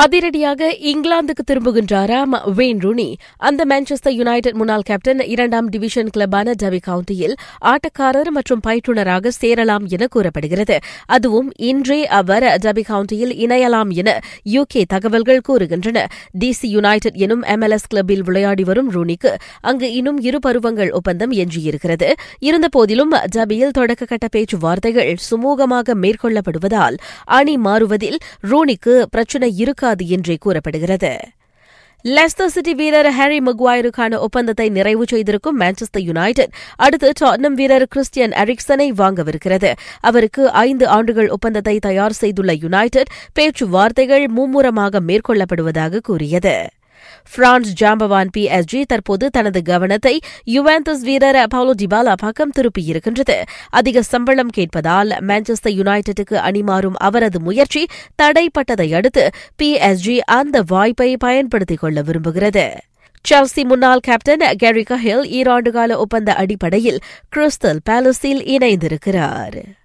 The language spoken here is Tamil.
அதிரடியாக இங்கிலாந்துக்கு திரும்புகின்றாராம் வேன் ரூனி. அந்த மான்செஸ்டர் யுனைடெட் முன்னாள் கேப்டன் இரண்டாம் டிவிஷன் கிளப்பான டபி கவுண்டியில் ஆட்டக்காரர் மற்றும் பயிற்றுநராக சேரலாம் என கூறப்படுகிறது. அதுவும் இன்றே அவர் டபி கவுண்டியில் இணையலாம் என யுகே தகவல்கள் கூறுகின்றன. டிசி யுனைடெட் எனும் எம்எல்எஸ் கிளப்பில் விளையாடி வரும் ரூனிக்கு அங்கு இன்னும் இரு பருவங்கள் ஒப்பந்தம் எஞ்சியிருக்கிறது. இருந்தபோதிலும் டபியில் தொடக்கக்கட்ட பேச்சுவார்த்தைகள் சுமூகமாக மேற்கொள்ளப்படுவதால் அணி மாறுவதில் ரூனிக்கு பிரச்சினை இருக்க இருக்காது என்றே கூறப்படுகிறது. லெஸ்டர் சிட்டி வீரர் ஹாரி மக்வாயருக்கான ஒப்பந்தத்தை நிறைவு செய்திருக்கும் மான்செஸ்டர் யுனைடெட். அடுத்து டாட்னம் வீரர் கிறிஸ்டியன் அரிக்சனை வாங்கவிருக்கிறது. அவருக்கு ஐந்து ஆண்டுகள் ஒப்பந்தத்தை தயார் செய்துள்ள யுனைடெட் பேச்சுவார்த்தைகள் மும்முரமாக மேற்கொள்ளப்படுவதாக கூறியது. பிரான்ஸ் ஜாம்பவான் பி எஸ் ஜி தற்போது தனது கவனத்தை யுவாந்தஸ் வீரர் பவுலோ டிபாலா பக்கம் திருப்பியிருக்கின்றது. அதிக சம்பளம் கேட்பதால் மான்செஸ்டர் யுனைடெட்டுக்கு அணிமாறும் அவரது முயற்சி தடைப்பட்டதை அடுத்து பி எஸ் ஜி அந்த வாய்ப்பை பயன்படுத்திக் கொள்ள விரும்புகிறது. செல்சி முன்னாள் கேப்டன் கேரி கஹில் ஈராண்டுகால ஒப்பந்த அடிப்படையில் கிறிஸ்டல் பேலஸில் இணைந்திருக்கிறார்.